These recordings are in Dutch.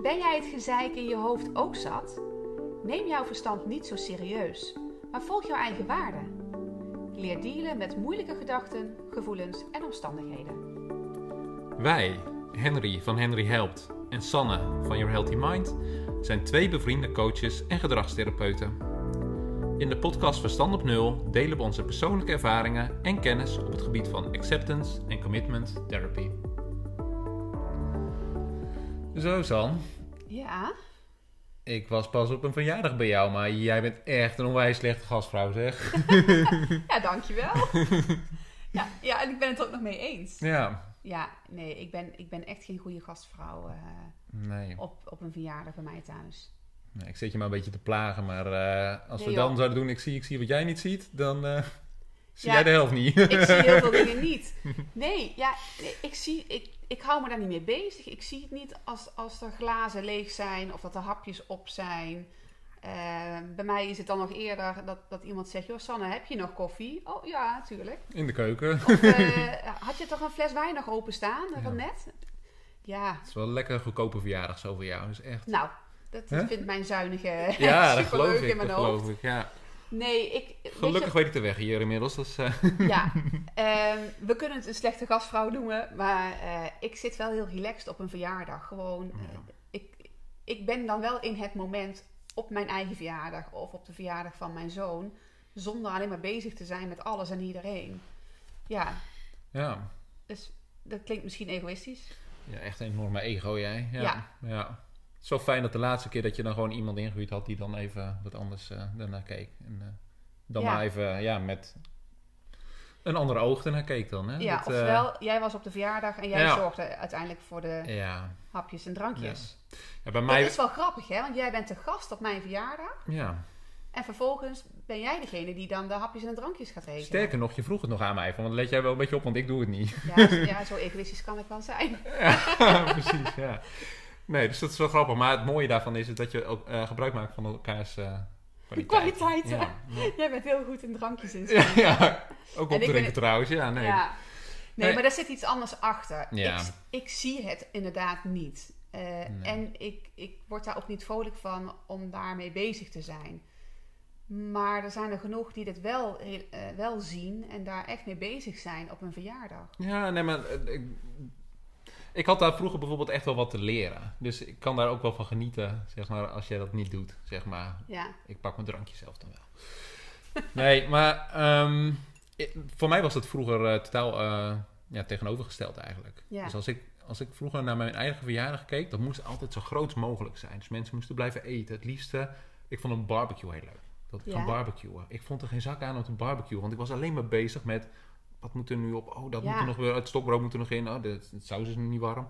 Ben jij het gezeik in je hoofd ook zat? Neem jouw verstand niet zo serieus, maar volg jouw eigen waarden. Leer dealen met moeilijke gedachten, gevoelens en omstandigheden. Wij, Henry van Henry Helpt en Sanne van Your Healthy Mind, zijn twee bevriende coaches en gedragstherapeuten. In de podcast Verstand op Nul delen we onze persoonlijke ervaringen en kennis op het gebied van acceptance en commitment therapy. Zo, San. Ja, Ik was pas op een verjaardag bij jou, maar jij bent echt een onwijs slechte gastvrouw, zeg. ja dankjewel. ja, ja, en ik ben het ook nog mee eens. Ja. Ja, nee, ik ben, ik ben echt geen goede gastvrouw eh, Nee. op, op een verjaardag bij mij thuis. nee. Ik zit je maar een beetje te plagen, maar eh, als we dan joh. zouden doen, ik zie, ik zie wat jij niet ziet, dan eh, zie Ja. jij de helft niet. Ik zie heel veel dingen niet. Nee, ja, ik, zie, ik, ik hou me daar niet mee bezig. Ik zie het niet als, als er glazen leeg zijn of dat er hapjes op zijn. Eh, bij mij is het dan nog eerder dat, dat iemand zegt: Joh, Sanne, heb je nog koffie? Oh ja, natuurlijk. In de keuken. Of eh, had je toch een fles wijn nog openstaan Ja. van net? Ja, Het is wel een lekker goedkope verjaardag zo voor jou. Dus echt. nou, dat vindt mijn zuinige Ja, dat superleuk geloof ik. in mijn Dat hoofd. geloof ik. Ja. Nee, ik. weet je- Gelukkig weet ik de weg hier inmiddels. Dus, eh, Ja, ehm, we kunnen het een slechte gastvrouw noemen, maar eh, ik zit wel heel relaxed op een verjaardag. Gewoon, eh, ik, ik ben dan wel in het moment op mijn eigen verjaardag of op de verjaardag van mijn zoon, zonder alleen maar bezig te zijn met alles en iedereen. Ja, ja. dus dat klinkt misschien egoïstisch. ja, echt een enorme ego jij. Ja. Ja. ja. Zo fijn dat de laatste keer dat je dan gewoon iemand ingehuurd had die dan even wat anders daarnaar keek. En, eh, dan Ja. maar even ja, met een andere oog ernaar keek dan. Hè? Ja, Dat, eh, oftewel, jij was op de verjaardag en jij Ja. zorgde uiteindelijk voor de ja. hapjes en drankjes. ja, bij Dat mij... is wel grappig, hè? Want jij bent de gast op mijn verjaardag. Ja. En vervolgens ben jij degene die dan de hapjes en de drankjes gaat regelen. Sterker nog, je vroeg het nog aan mij. Van, let jij wel een beetje op, want ik doe het niet. Ja, zo- ja, zo egoïstisch kan ik wel zijn. Ja, precies, ja. Nee, dus dat is wel grappig. Maar het mooie daarvan is, dat je ook eh, gebruik maakt van elkaars eh kwaliteit. Kwaliteiten. Ja, ja. Jij bent heel goed in drankjes in. Ja, ja. ook En ik opdrinken ben- trouwens. Ja, nee. Ja. Nee, Nee. maar daar zit iets anders achter. Ja. Ik, ik zie het inderdaad niet. Eh, Nee. En ik, ik word daar ook niet vrolijk van om daarmee bezig te zijn. Maar er zijn er genoeg die dit wel, eh, wel zien en daar echt mee bezig zijn op een verjaardag. Ja, nee, maar ik, ik had daar vroeger bijvoorbeeld echt wel wat te leren. Dus ik kan daar ook wel van genieten, zeg maar, als jij dat niet doet, zeg maar. Ja, Ik pak mijn drankje zelf dan wel. Nee, maar ehm, voor mij was het vroeger eh, totaal eh, ja, tegenovergesteld eigenlijk. Ja. Dus als ik, als ik vroeger naar mijn eigen verjaardag keek, dat moest altijd zo groot mogelijk zijn. Dus mensen moesten blijven eten. Het liefste, ik vond een barbecue heel leuk. Dat ik Ja. barbecuen. Ik vond er geen zak aan om te barbecuen, want ik was alleen maar bezig met... Wat moet er nu op? Oh, dat Ja. moet er nog weer. Het stokbrood moet er nog in. Oh, het saus is nog niet warm.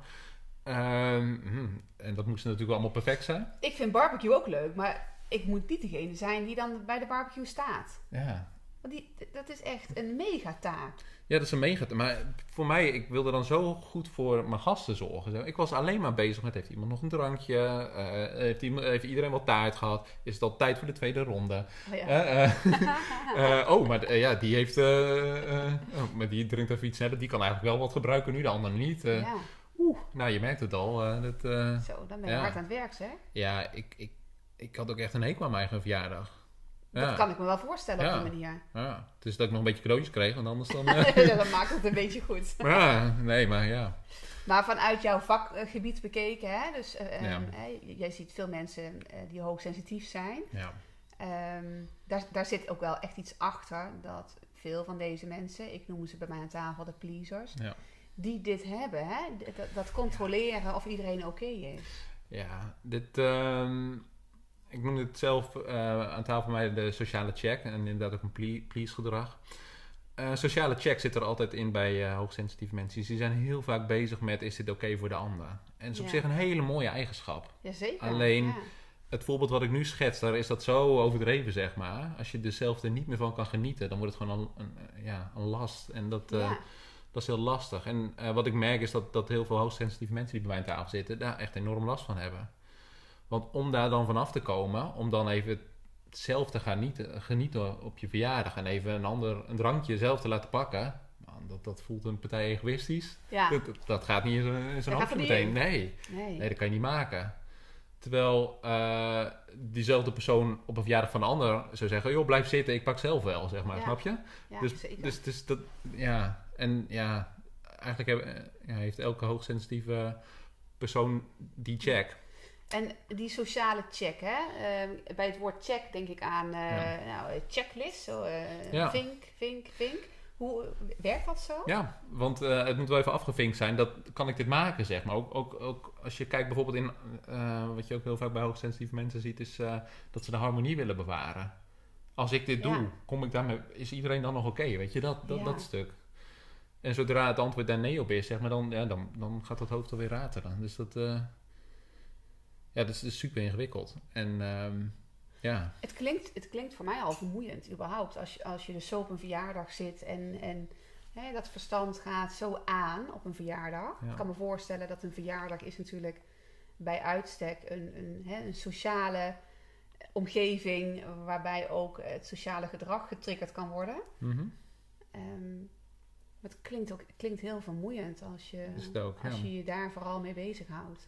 Ehm, hmm, en dat moest natuurlijk allemaal perfect zijn. ik vind barbecue ook leuk, maar ik moet niet degene zijn die dan bij de barbecue staat. Ja, die, dat is echt een mega taak. Ja, dat is een mega. Maar voor mij, ik wilde dan zo goed voor mijn gasten zorgen. Zo. Ik was alleen maar bezig met: heeft iemand nog een drankje? Eh, heeft, iemand, heeft iedereen wat taart gehad? Is het al tijd voor de tweede ronde? Oh, ja. Eh, eh, eh, oh, maar eh, ja, die heeft. eh, eh, oh, maar die drinkt even iets sneller. Die kan eigenlijk wel wat gebruiken nu, de ander niet. Eh, ja, Oeh, nou, je merkt het al. eh, dat, eh, zo, dan ben je ja. hard aan het werk, zeg. ja, ik, ik, ik had ook echt een hekel aan mijn eigen verjaardag. Ja, Dat kan ik me wel voorstellen Ja. op die manier. ja. Het is dat ik nog een beetje cadeautjes kreeg, want anders dan. eh, dan maakt het een beetje goed. ja, nee, maar ja. Maar vanuit jouw vakgebied bekeken, hè, dus eh, Ja. ehm, jij ziet veel mensen eh, die hoogsensitief zijn. ja. Ehm, daar, daar zit ook wel echt iets achter dat veel van deze mensen, ik noem ze bij mij aan tafel de pleasers, Ja. die dit hebben, hè, dat controleren of iedereen oké is. Ja, dit, ehm, ik noemde het zelf eh, aan tafel mij de sociale check en inderdaad ook een ple- please gedrag. Eh, sociale check zit er altijd in bij eh, hoogsensitieve mensen. Dus die zijn heel vaak bezig met is dit oké voor de ander. En dat is op zich een hele mooie eigenschap. Jazeker. Alleen- ja. Het voorbeeld wat ik nu schets, daar is dat zo overdreven, zeg maar. Als je er zelf er niet meer van kan genieten, dan wordt het gewoon een, een, ja, een last. En dat, Ja. dat is heel lastig. En wat ik merk is dat, dat heel veel hoogsensitieve mensen die bij mij aan tafel zitten, daar echt enorm last van hebben. Want om daar dan vanaf te komen, om dan even zelf te gaan genieten, genieten op je verjaardag en even een ander een drankje zelf te laten pakken, man, dat, dat voelt een partij egoïstisch. Ja, Dat, dat, gaat niet in zijn- in hoofd meteen. Nee. nee. nee, dat kan je niet maken. Terwijl eh, diezelfde persoon op een verjaardag van een ander zou zeggen: joh, blijf zitten, ik pak zelf wel, zeg maar. Ja. Snap je? Ja, dus, zeker. dus, dus dat, ja. En ja, eigenlijk heb- ja, heeft elke hoogsensitieve persoon die check. En die sociale check, hè? Eh, bij het woord check denk ik aan eh, nou, eh, checklist. Zo, eh, Ja. Vink, vink, vink. Hoe werkt dat zo? Ja, want het moet wel even afgevinkt zijn. Dat kan ik dit maken, zeg maar. Ook, ook, ook als je kijkt bijvoorbeeld in... wat je ook heel vaak bij hoogsensitieve mensen ziet... is dat ze de harmonie willen bewaren. Als ik dit Ja. doe, kom ik daarmee, is iedereen dan nog oké? weet je, dat, dat, stuk. En zodra het antwoord daar nee op is, zeg maar, dan, ja, dan, dan gaat dat hoofd alweer ratelen. Dus dat... ja, dat is, dat is super ingewikkeld. En ehm, ja, Het, klinkt, het klinkt voor mij al vermoeiend überhaupt. Als je, als je dus zo op een verjaardag zit en, en hè, dat verstand gaat zo aan op een verjaardag. Ja. Ik kan me voorstellen dat een verjaardag is natuurlijk bij uitstek een, een, hè, een sociale omgeving waarbij ook het sociale gedrag getriggerd kan worden. maar het klinkt ook het klinkt heel vermoeiend als je, ook. als ja. je je daar vooral mee bezighoudt.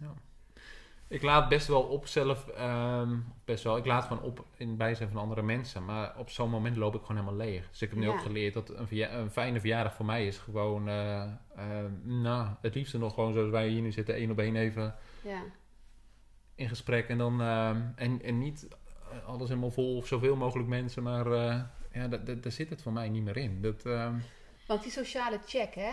Ik laat best wel op zelf, ehm, best wel, ik laat gewoon op in het bijzijn van andere mensen. Maar op zo'n moment loop ik gewoon helemaal leeg. Dus ik heb nu Ja. ook geleerd dat een, verja- een fijne verjaardag voor mij is gewoon, eh, eh, nou, het liefste nog gewoon zoals wij hier nu zitten, één op één even Ja. in gesprek. En dan, ehm, en, en niet alles helemaal vol of zoveel mogelijk mensen, maar eh, ja, da- da- daar zit het voor mij niet meer in. Dat, ehm, Want die sociale check, hè?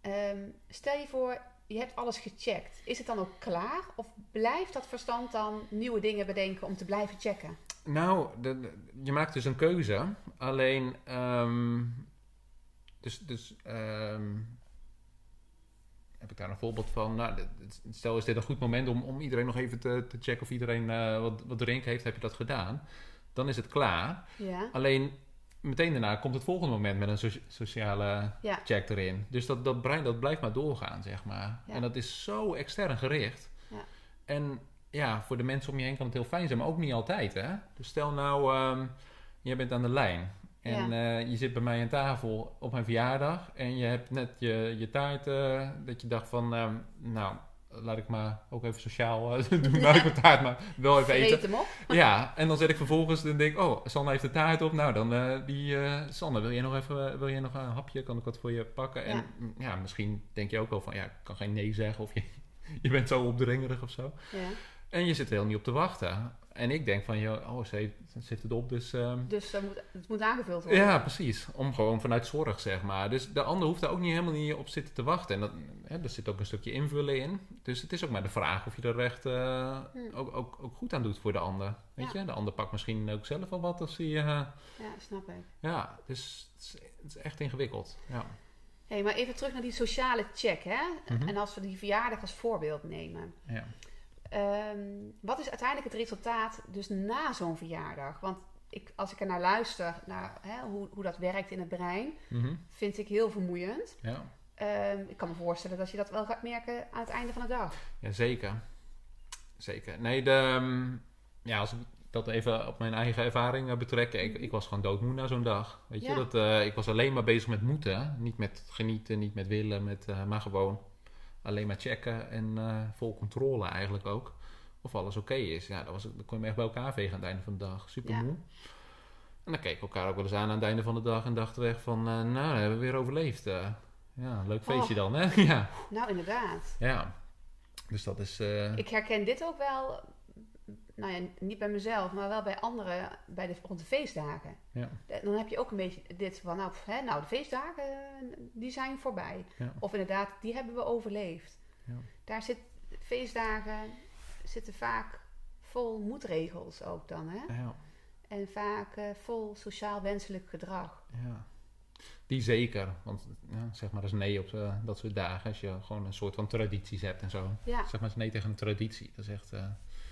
Ehm, stel je voor, je hebt alles gecheckt. Is het dan ook klaar? Of blijft dat verstand dan nieuwe dingen bedenken om te blijven checken? Nou, de, de- je maakt dus een keuze. Alleen, ehm, dus, dus ehm, heb ik daar een voorbeeld van? Nou, stel is dit een goed moment om, om iedereen nog even te, te checken of iedereen eh, wat, wat drinken heeft. Heb je dat gedaan? Dan is het klaar. Ja. Alleen meteen daarna komt het volgende moment met een socia- sociale Ja. check erin. Dus dat, dat brein dat blijft maar doorgaan, zeg maar. Ja. En dat is zo extern gericht. Ja. En ja, voor de mensen om je heen kan het heel fijn zijn, maar ook niet altijd, hè. Dus stel nou, ehm, jij bent aan de lijn. En eh, je zit bij mij aan tafel op mijn verjaardag. En je hebt net je, je taart, eh, dat je dacht van, ehm, nou, laat ik maar ook even sociaal eh, doen. Laat ik mijn taart maar wel even eten. Vreet hem op. Ja, en dan zet ik vervolgens, dan denk ik, oh, Sanne heeft de taart op. Nou, dan eh, die, eh Sanne, wil je nog even, wil je nog een hapje? Kan ik wat voor je pakken? En Ja. mm, ja, misschien denk je ook wel van, ja, ik kan geen nee zeggen. Of je, je bent zo opdringerig of zo. Ja. En je zit er heel niet op te wachten. En ik denk van, joh, oh, ze, heeft, ze heeft het op, dus... ehm, Dus dat moet, het moet aangevuld worden. ja, precies. Om gewoon vanuit zorg, zeg maar. Dus de ander hoeft daar ook niet helemaal niet op zitten te wachten. En dat, hè, er zit ook een stukje invullen in. Dus het is ook maar de vraag of je er echt eh, Hmm. ook, ook, ook goed aan doet voor de ander. Weet Ja. je, de ander pakt misschien ook zelf al wat als hij... eh, Ja, snap ik. ja, dus het is, het is echt ingewikkeld. Ja. Hey, maar even terug naar die sociale check, hè? Mhm. En als we die verjaardag als voorbeeld nemen. Ja. Ehm, wat is uiteindelijk het resultaat dus na zo'n verjaardag? Want ik, als ik er naar luister, naar hè, hoe, hoe dat werkt in het brein, Mhm. vind ik heel vermoeiend. ja. Ehm, ik kan me voorstellen dat je dat wel gaat merken aan het einde van de dag. Ja, zeker. Zeker. Nee, de, ehm, ja, als ik dat even op mijn eigen ervaring eh, betrek. Ik, ik was gewoon doodmoe na zo'n dag. Weet je, Ja. dat, eh, ik was alleen maar bezig met moeten. Niet met genieten, niet met willen, met, eh, maar gewoon alleen maar checken en eh, vol controle eigenlijk ook. Of alles oké is. Ja, dat was, dan kon je me echt bij elkaar vegen aan het einde van de dag. Super Ja. moe. En dan keken we elkaar ook wel eens aan aan het einde van de dag en dachten we echt van, eh, nou, dat hebben we weer overleefd. eh. ja, leuk feestje dan, hè? ja. Nou, inderdaad. ja. Dus dat is... Ik herken dit ook wel, nou ja, niet bij mezelf, maar wel bij anderen bij de, rond de feestdagen. Ja. Dan heb je ook een beetje dit van, nou, hè, nou de feestdagen, die zijn voorbij. Ja. Of inderdaad, die hebben we overleefd. Ja. Daar zit, feestdagen zitten vaak vol moedregels ook dan, hè? ja. En vaak eh, vol sociaal wenselijk gedrag. Ja. Die zeker. Want ja, zeg maar eens nee op eh, dat soort dagen. Als je gewoon een soort van tradities hebt en zo. Ja, Zeg maar eens nee tegen een traditie. Dat is echt... eh,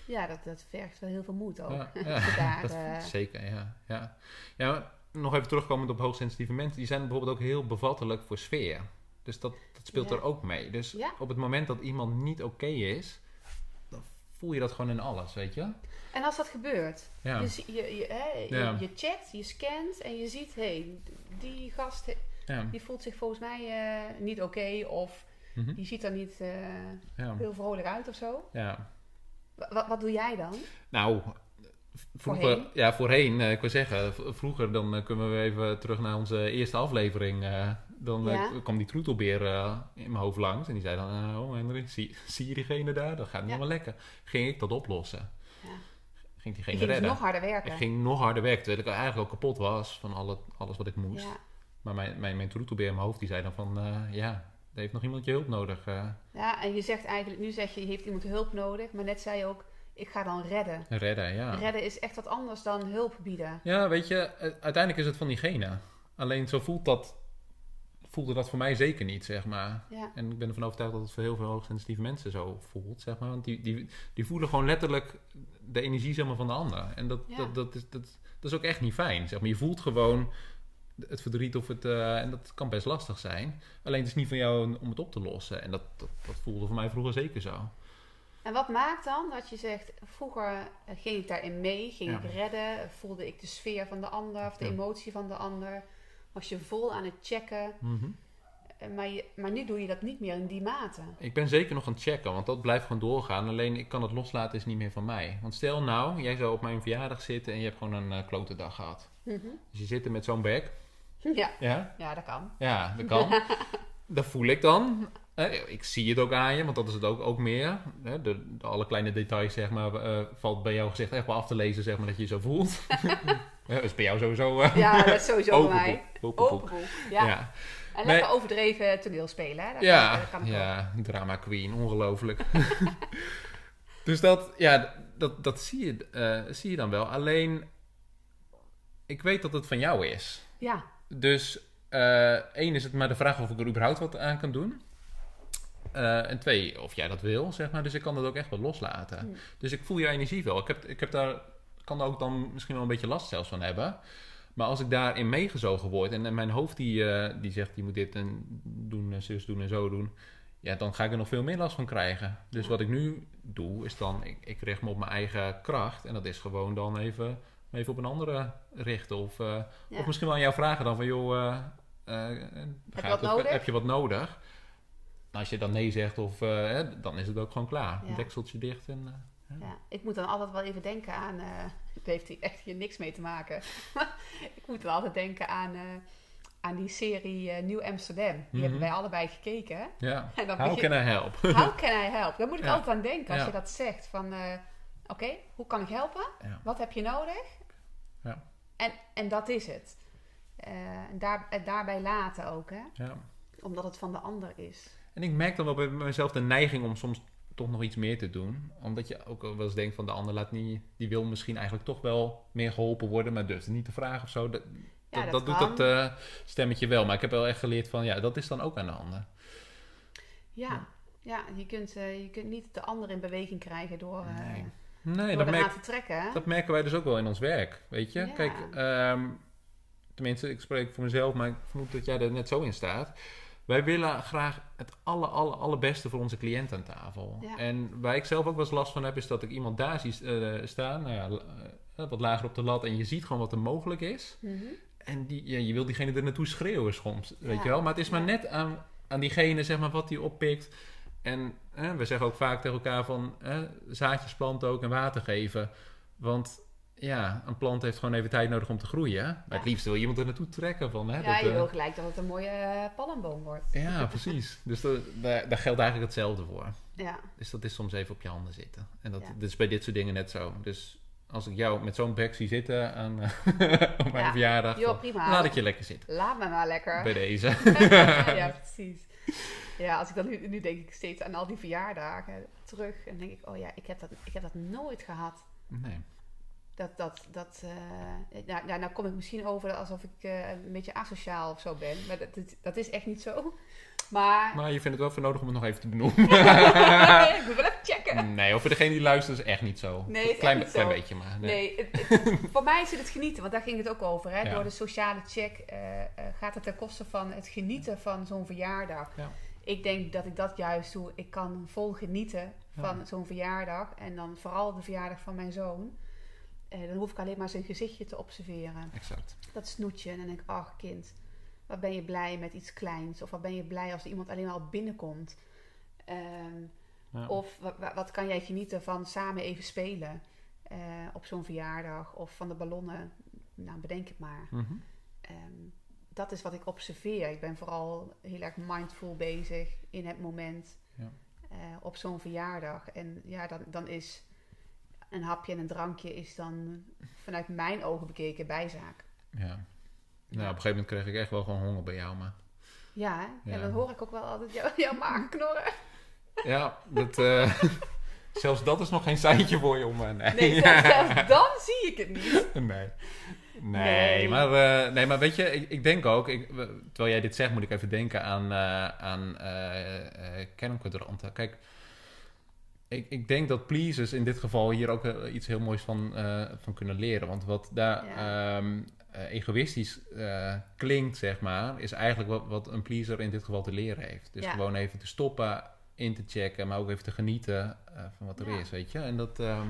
ja dat, dat vergt wel heel veel moed ook. ja, daar, dat- eh, zeker, ja. ja. Ja, nog even terugkomend op hoogsensitieve mensen. Die zijn bijvoorbeeld ook heel bevattelijk voor sfeer. Dus dat, dat speelt Ja. er ook mee. Dus op het moment dat iemand niet oké is... Dan voel je dat gewoon in alles, weet je? En als dat gebeurt, Ja. je, je, je, hè, je, je checkt, je scant en je ziet, hé, hey, die gast die voelt zich volgens mij eh, niet oké of Mhm. die ziet er niet eh, heel vrolijk uit of zo. ja. Wat, wat doe jij dan? Nou, vroeger, Voorheen? ja, voorheen, eh, ik wil zeggen, vroeger dan eh, kunnen we even terug naar onze eerste aflevering. eh, dan Ja. kwam die troetelbeer in mijn hoofd langs en die zei dan, oh Henry, zie, zie je diegene daar? Dat gaat niet Ja. helemaal lekker. Ging ik dat oplossen? Ja. Ging diegene ging redden? nog harder werken. Ik ging nog harder werken, terwijl ik eigenlijk al kapot was van alle, alles wat ik moest. Ja. Maar mijn, mijn, mijn troetelbeer in mijn hoofd, die zei dan van, ja, er heeft nog iemand je hulp nodig. eh, ja, en je zegt eigenlijk, nu zeg je, je heeft iemand hulp nodig. Maar net zei je ook, ik ga dan redden. redden, ja. Redden is echt wat anders dan hulp bieden. Ja, weet je, uiteindelijk is het van diegene. Alleen zo voelt dat, voelde dat voor mij zeker niet, zeg maar. Ja. En ik ben ervan overtuigd dat het voor heel veel hoogsensitieve mensen zo voelt, zeg maar. Want die, die, die voelen gewoon letterlijk de energie zeg maar, van de ander. En dat, Ja. dat, dat, is, dat, dat is ook echt niet fijn, zeg maar. Je voelt gewoon het verdriet of het... eh, en dat kan best lastig zijn. Alleen het is niet van jou om het op te lossen. En dat, dat, dat voelde voor mij vroeger zeker zo. En wat maakt dan dat je zegt, vroeger eh, ging ik daarin mee, ging Ja. ik redden, voelde ik de sfeer van de ander of de Ja. emotie van de ander, was je vol aan het checken, Mhm. Eh, maar, je, maar nu doe je dat niet meer in die mate. Ik ben zeker nog aan het checken, want dat blijft gewoon doorgaan. Alleen ik kan het loslaten, is niet meer van mij. Want stel nou, jij zou op mijn verjaardag zitten en je hebt gewoon een uh, klote dag gehad. Mhm. Dus je zit er met zo'n bek. Ja. Ja, ja, dat kan. ja dat kan. dat voel ik dan. Eh, ik zie het ook aan je, want dat is het ook, ook meer. De, de alle kleine details, zeg maar, eh, valt bij jouw gezicht echt wel af te lezen, zeg maar, dat je je zo voelt. Ja, dat is bij jou sowieso eh, Ja, dat is sowieso bij mij. boek. Open boek. Open boek. Ja. Ja. En Nee. lekker overdreven toneelspelen, hè? Dat Ja, kan, kan ook. ja, drama queen, ongelooflijk. dus dat, ja, dat, dat zie, je, zie je dan wel. Alleen, ik weet dat het van jou is. Ja, Dus eh, één is het maar de vraag of ik er überhaupt wat aan kan doen. Eh, en twee, of jij dat wil, zeg maar. Dus ik kan dat ook echt wel loslaten. Dus ik voel je energie wel. Ik, heb, ik heb daar, kan daar ook dan misschien wel een beetje last zelfs van hebben. Maar als ik daarin meegezogen word en, en mijn hoofd die, eh, die zegt, je moet dit en doen en zus doen en zo doen. Ja, dan ga ik er nog veel meer last van krijgen. Dus wat ik nu doe, is dan, ik, ik richt me op mijn eigen kracht. En dat is gewoon dan even, even op een andere richten. Of, eh, ja. of misschien wel aan jou vragen dan van, joh, eh, eh, wat heb je wat nodig? Nou, als je dan nee zegt, of, dan is het ook gewoon klaar. Ja. Een dekseltje dicht en... Ja, ik moet dan altijd wel even denken aan. het heeft hier echt hier niks mee te maken. ik moet dan altijd denken aan, aan die serie Nieuw Amsterdam. Die Mhm. hebben wij allebei gekeken. ja, En dan how begin- can I help? How can I help? Daar moet ik altijd aan denken als je dat zegt. Van, oké, hoe kan ik helpen? Wat heb je nodig? Ja. En, en dat is het. Eh, daar, het daarbij laten ook, hè? ja. Omdat het van de ander is. En ik merk dan wel bij mezelf de neiging om soms toch nog iets meer te doen. Omdat je ook wel eens denkt van de ander laat niet, die wil misschien eigenlijk toch wel meer geholpen worden, maar durft het niet te vragen of zo. Dat, Ja, dat, dat doet dat eh, stemmetje wel. Maar ik heb wel echt geleerd van ja, dat is dan ook aan de ander. Ja, ja je, kunt, eh, je kunt niet de ander in beweging krijgen door, Nee. Nee, dat, eraan merk, te trekken. hè? dat merken wij dus ook wel in ons werk. Weet je, Ja. kijk, ehm, tenminste, ik spreek voor mezelf, maar ik vermoed dat jij er net zo in staat. Wij willen graag het aller, aller, allerbeste voor onze cliënt aan tafel. Ja. En waar ik zelf ook wel eens last van heb, is dat ik iemand daar zie eh, staan, nou ja, eh, wat lager op de lat, en je ziet gewoon wat er mogelijk is. Mhm. En die, ja, je wil diegene er naartoe schreeuwen soms, weet je wel. Maar het is maar net aan, aan diegene, zeg maar, wat die oppikt. En hè, we zeggen ook vaak tegen elkaar van hè, zaadjes planten ook en water geven. Want ja, een plant heeft gewoon even tijd nodig om te groeien. Maar Ja. het liefst wil je iemand er naartoe trekken van. Hè, Ja, dat, je eh, wil gelijk dat het een mooie eh, palmboom wordt. ja, precies. Dus dat- daar, daar geldt eigenlijk hetzelfde voor. Ja, Dus dat is soms even op je handen zitten. En dat, Ja. dat is bij dit soort dingen net zo. Dus als ik jou met zo'n bek zie zitten aan, op mijn Ja. verjaardag, joh, dan prima. laat ik je lekker zitten. Laat me maar lekker. Bij deze. ja, precies. Ja, als ik dan nu, nu denk ik steeds aan al die verjaardagen terug. En denk ik, oh ja, ik heb dat, ik heb dat nooit gehad. Nee. Dat, dat, dat, nou, nou, nou kom ik misschien over alsof ik eh, een beetje asociaal of zo ben. Maar dat, dat, dat is echt niet zo. Maar, Maar je vindt het wel voor nodig om het nog even te benoemen. ik moet wel even checken. nee, of voor degene die luistert is echt niet zo. Nee, het is klein, klein beetje maar. Nee, het- het- voor mij zit het genieten, want daar ging het ook over. Hè? Ja. Door de sociale check eh, gaat het ten koste van het genieten van zo'n verjaardag. Ja. Ik denk dat ik dat juist doe. Ik kan vol genieten van Ja. zo'n verjaardag. En dan vooral de verjaardag van mijn zoon. Eh, dan hoef ik alleen maar zijn gezichtje te observeren. Exact. Dat snoetje. En dan denk ik, ach kind, wat ben je blij met iets kleins? Of wat ben je blij als er iemand alleen al binnenkomt? Ehm, Ja. Of wat, wat- wat kan jij genieten van samen even spelen eh, op zo'n verjaardag of van de ballonnen? Nou, bedenk het maar. Mhm. Ehm, dat is wat ik observeer. Ik ben vooral heel erg mindful bezig in het moment Ja. eh, op zo'n verjaardag. En ja, dan, dan is een hapje en een drankje is dan vanuit mijn ogen bekeken bijzaak. Ja. Nou, op een gegeven moment kreeg ik echt wel gewoon honger bij jou, maar... Ja, en dan hoor ik ook wel altijd jou, jouw maag knorren. Ja, dat, eh, zelfs dat is nog geen seintje voor je om... eh, nee, Nee, zelfs, zelfs dan zie ik het niet. nee. Nee. Maar, eh, nee, maar weet je, ik, ik denk ook... Ik, terwijl jij dit zegt, moet ik even denken aan, eh aan eh, eh, kernkwadranten. Kijk, ik, ik denk dat pleasers in dit geval hier ook iets heel moois van, van kunnen leren. Want wat daar Ja. ehm, eh, egoïstisch klinkt, zeg maar... is eigenlijk wat, wat een pleaser in dit geval te leren heeft. Dus Ja. gewoon even te stoppen, in te checken... maar ook even te genieten van wat er Ja. is, weet je. En dat... ehm,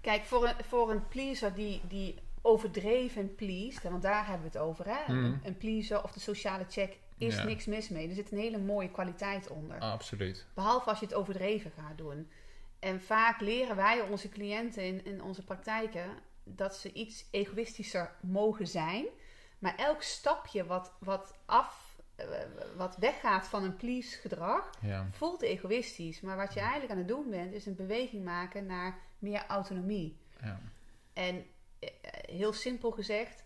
Kijk, voor een, voor een pleaser die, die overdreven pleased, hè, want daar hebben we het over. Hè? Mhm. Een, pleaser of de sociale check is Ja. niks mis mee. Er zit een hele mooie kwaliteit onder. absoluut. Behalve als je het overdreven gaat doen. En vaak leren wij onze cliënten in, in onze praktijken dat ze iets egoïstischer mogen zijn. Maar elk stapje wat, wat, af, eh, wat weggaat van een please gedrag, Ja. voelt egoïstisch. Maar wat je eigenlijk aan het doen bent, is een beweging maken naar meer autonomie. Ja. En heel simpel gezegd,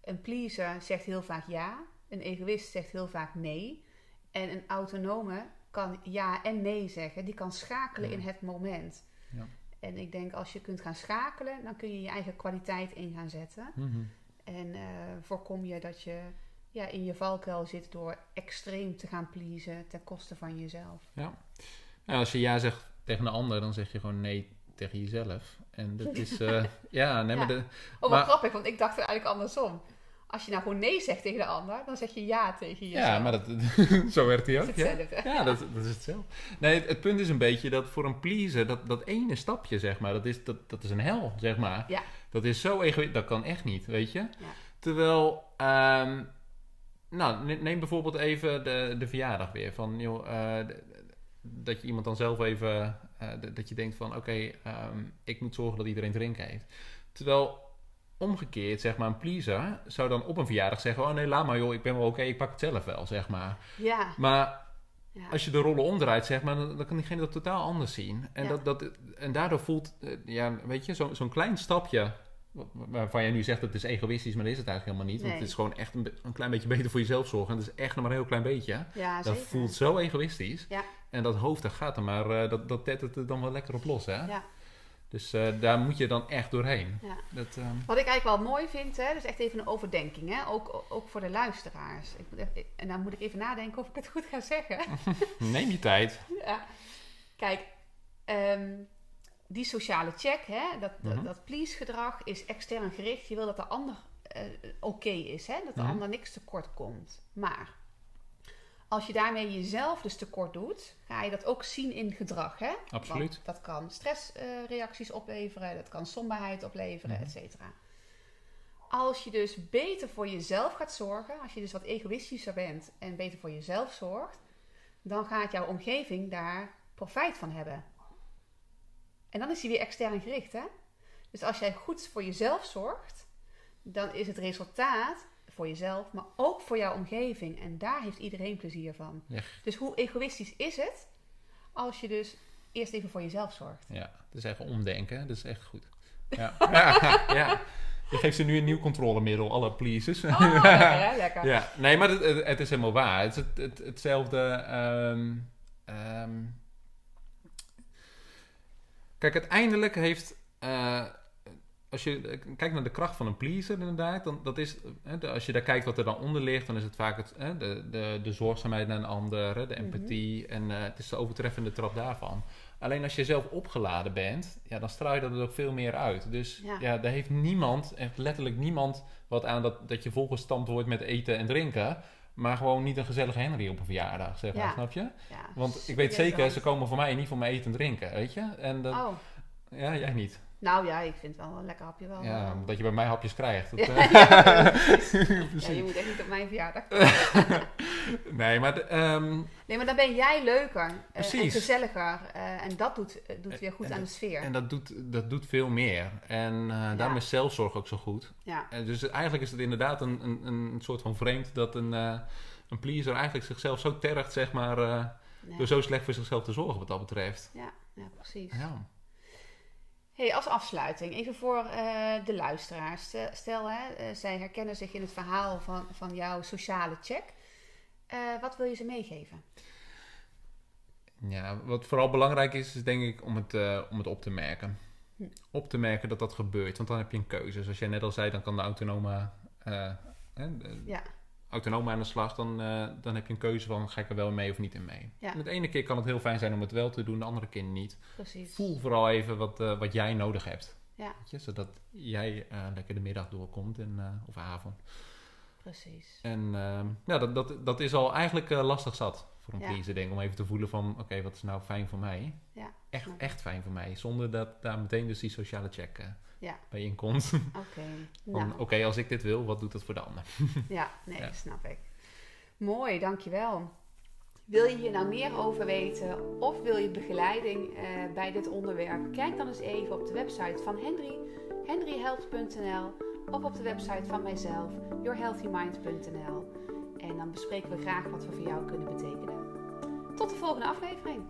een pleaser zegt heel vaak ja, een egoïst zegt heel vaak nee. En een autonome kan ja en nee zeggen. Die kan schakelen Ja. in het moment. Ja. En ik denk als je kunt gaan schakelen, dan kun je je eigen kwaliteit in gaan zetten. Mhm. En eh, voorkom je dat je ja, in je valkuil zit door extreem te gaan pleasen ten koste van jezelf. Ja. Nou, als je ja zegt tegen een ander, dan zeg je gewoon nee tegen jezelf. En dat is, eh, ja, nee, maar de, Oh, wat Maar- grappig, want ik dacht er eigenlijk andersom. Als je nou gewoon nee zegt tegen de ander, dan zeg je ja tegen jezelf. ja, maar dat, zo werkt hij Dat ook. is Ja, hetzelfde. ja dat, dat is hetzelfde. Nee, het, het punt is een beetje dat voor een pleaser, dat, dat ene stapje, zeg maar, dat is, dat, dat is een hel, zeg maar. Ja. Dat is zo egoïstisch, dat kan echt niet, weet je. Ja. Terwijl, ehm, nou, ne- neem bijvoorbeeld even de, de verjaardag weer. Van, joh, eh, dat je iemand dan zelf even, dat je denkt van, oké, ehm, ik moet zorgen dat iedereen drinken heeft. Terwijl, omgekeerd, zeg maar, een pleaser zou dan op een verjaardag zeggen, oh nee, laat maar joh, ik ben wel oké, ik pak het zelf wel, zeg maar. Ja, Maar ja. als je de rollen omdraait, zeg maar, dan, dan kan diegene dat totaal anders zien. En, Ja. dat, dat, en daardoor voelt, eh, ja, weet je, zo- zo'n klein stapje, waarvan jij nu zegt dat het is egoïstisch, maar dat is het eigenlijk helemaal niet. Want het is gewoon echt een, een klein beetje beter voor jezelf zorgen. En dat is echt nog maar een heel klein beetje. ja Dat zeker. voelt zo egoïstisch. Ja. En dat hoofd, dat gaat er maar, eh, dat, dat tettert er dan wel lekker op los, hè? Ja. Dus eh, daar moet je dan echt doorheen. Ja. Dat, ehm, Wat ik eigenlijk wel mooi vind, hè, dus echt even een overdenking, hè, ook, ook voor de luisteraars. Ik, en dan moet ik even nadenken of ik het goed ga zeggen. neem je tijd. ja. Kijk, ehm, die sociale check, hè, dat, dat- Mhm. dat please gedrag is extern gericht. Je wil dat de ander eh, oké is, hè, dat de Mhm. ander niks tekort komt. Maar als je daarmee jezelf dus tekort doet, ga je dat ook zien in gedrag. Hè? Absoluut. Want dat kan stressreacties opleveren, dat kan somberheid opleveren, Mhm. et cetera. Als je dus beter voor jezelf gaat zorgen, als je dus wat egoïstischer bent en beter voor jezelf zorgt, dan gaat jouw omgeving daar profijt van hebben. En dan is die weer extern gericht, hè? Dus als jij goed voor jezelf zorgt, dan is het resultaat voor jezelf, maar ook voor jouw omgeving. En daar heeft iedereen plezier van. Ja. Dus hoe egoïstisch is het als je dus eerst even voor jezelf zorgt? Ja, dat is echt omdenken. Dat is echt goed. Ja. ja, ja. Je geeft ze nu een nieuw controlemiddel, alle pleases. Oh, lekker, hè? Lekker. Ja, nee, maar het, het, is helemaal waar. Het is het, het- hetzelfde. ehm. Kijk, uiteindelijk heeft. eh, als je kijkt naar de kracht van een pleaser, inderdaad, dan dat is. hè, de- als je daar kijkt wat er dan onder ligt, dan is het vaak het, hè, de, de, de zorgzaamheid naar een ander, de Mhm. empathie. En eh, het is de overtreffende trap daarvan. Alleen als je zelf opgeladen bent, ja, dan straal je dat er ook veel meer uit. Dus Ja. ja, daar heeft niemand, echt letterlijk niemand, wat aan dat, dat je volgestampt wordt met eten en drinken. Maar gewoon niet een gezellige Henry op een verjaardag, zeg maar, Ja. snap je? Ja, Want ik weet zeker, ze komen voor mij niet voor mijn eten en drinken, weet je? En dat, Oh, ja, jij niet. Nou ja, ik vind wel een lekker hapje wel. Ja, eh, dat je bij mij hapjes krijgt. Dat, Ja, ja, precies. ja, je moet echt niet op mijn verjaardag. Nee, maar de, ehm, Nee, maar dan ben jij leuker eh, en gezelliger. eh, en dat doet, doet weer goed En aan de sfeer. en dat doet, dat doet veel meer. En eh, daarom is zelfzorg ook zo goed. ja, dus eigenlijk is het inderdaad een, een, een soort van vreemd dat een, een pleaser eigenlijk zichzelf zo tergt, zeg maar, door zo slecht voor zichzelf te zorgen wat dat betreft. ja, ja, precies. Ja. Hey, als afsluiting, even voor eh, de luisteraars. Stel, hè, eh, zij herkennen zich in het verhaal van, van jouw sociale check. Eh, wat wil je ze meegeven? Ja, wat vooral belangrijk is, is denk ik om het, om het op te merken. Hm. Op te merken dat dat gebeurt, want dan heb je een keuze. Zoals jij net al zei, dan kan de autonome, Ja, autonome aan de slag. Dan, eh, dan heb je een keuze van, ga ik er wel mee of niet in mee. Ja. En de ene keer kan het heel fijn zijn om het wel te doen, de andere keer niet. precies. Voel vooral even wat, eh, wat jij nodig hebt. Ja. Weet je, zodat jij eh, lekker de middag doorkomt en, of avond. Precies. En ehm, ja, dat, dat, dat is al eigenlijk lastig zat voor een Ja. denk ik. Om even te voelen van, oké, wat is nou fijn voor mij? Ja, Echt, echt fijn voor mij. Zonder dat daar meteen dus die sociale check eh, Ja. bij inkomt. Oké. Van, Nou, oké, als ik dit wil, wat doet dat voor de ander? ja, nee, Ja. snap ik. Mooi, dankjewel. Wil je hier nou meer over weten of wil je begeleiding eh, bij dit onderwerp? Kijk dan eens even op de website van Henry, henryhelpt.nl of op de website van mijzelf, yourhealthymind.nl. En dan bespreken we graag wat we voor jou kunnen betekenen. Tot de volgende aflevering.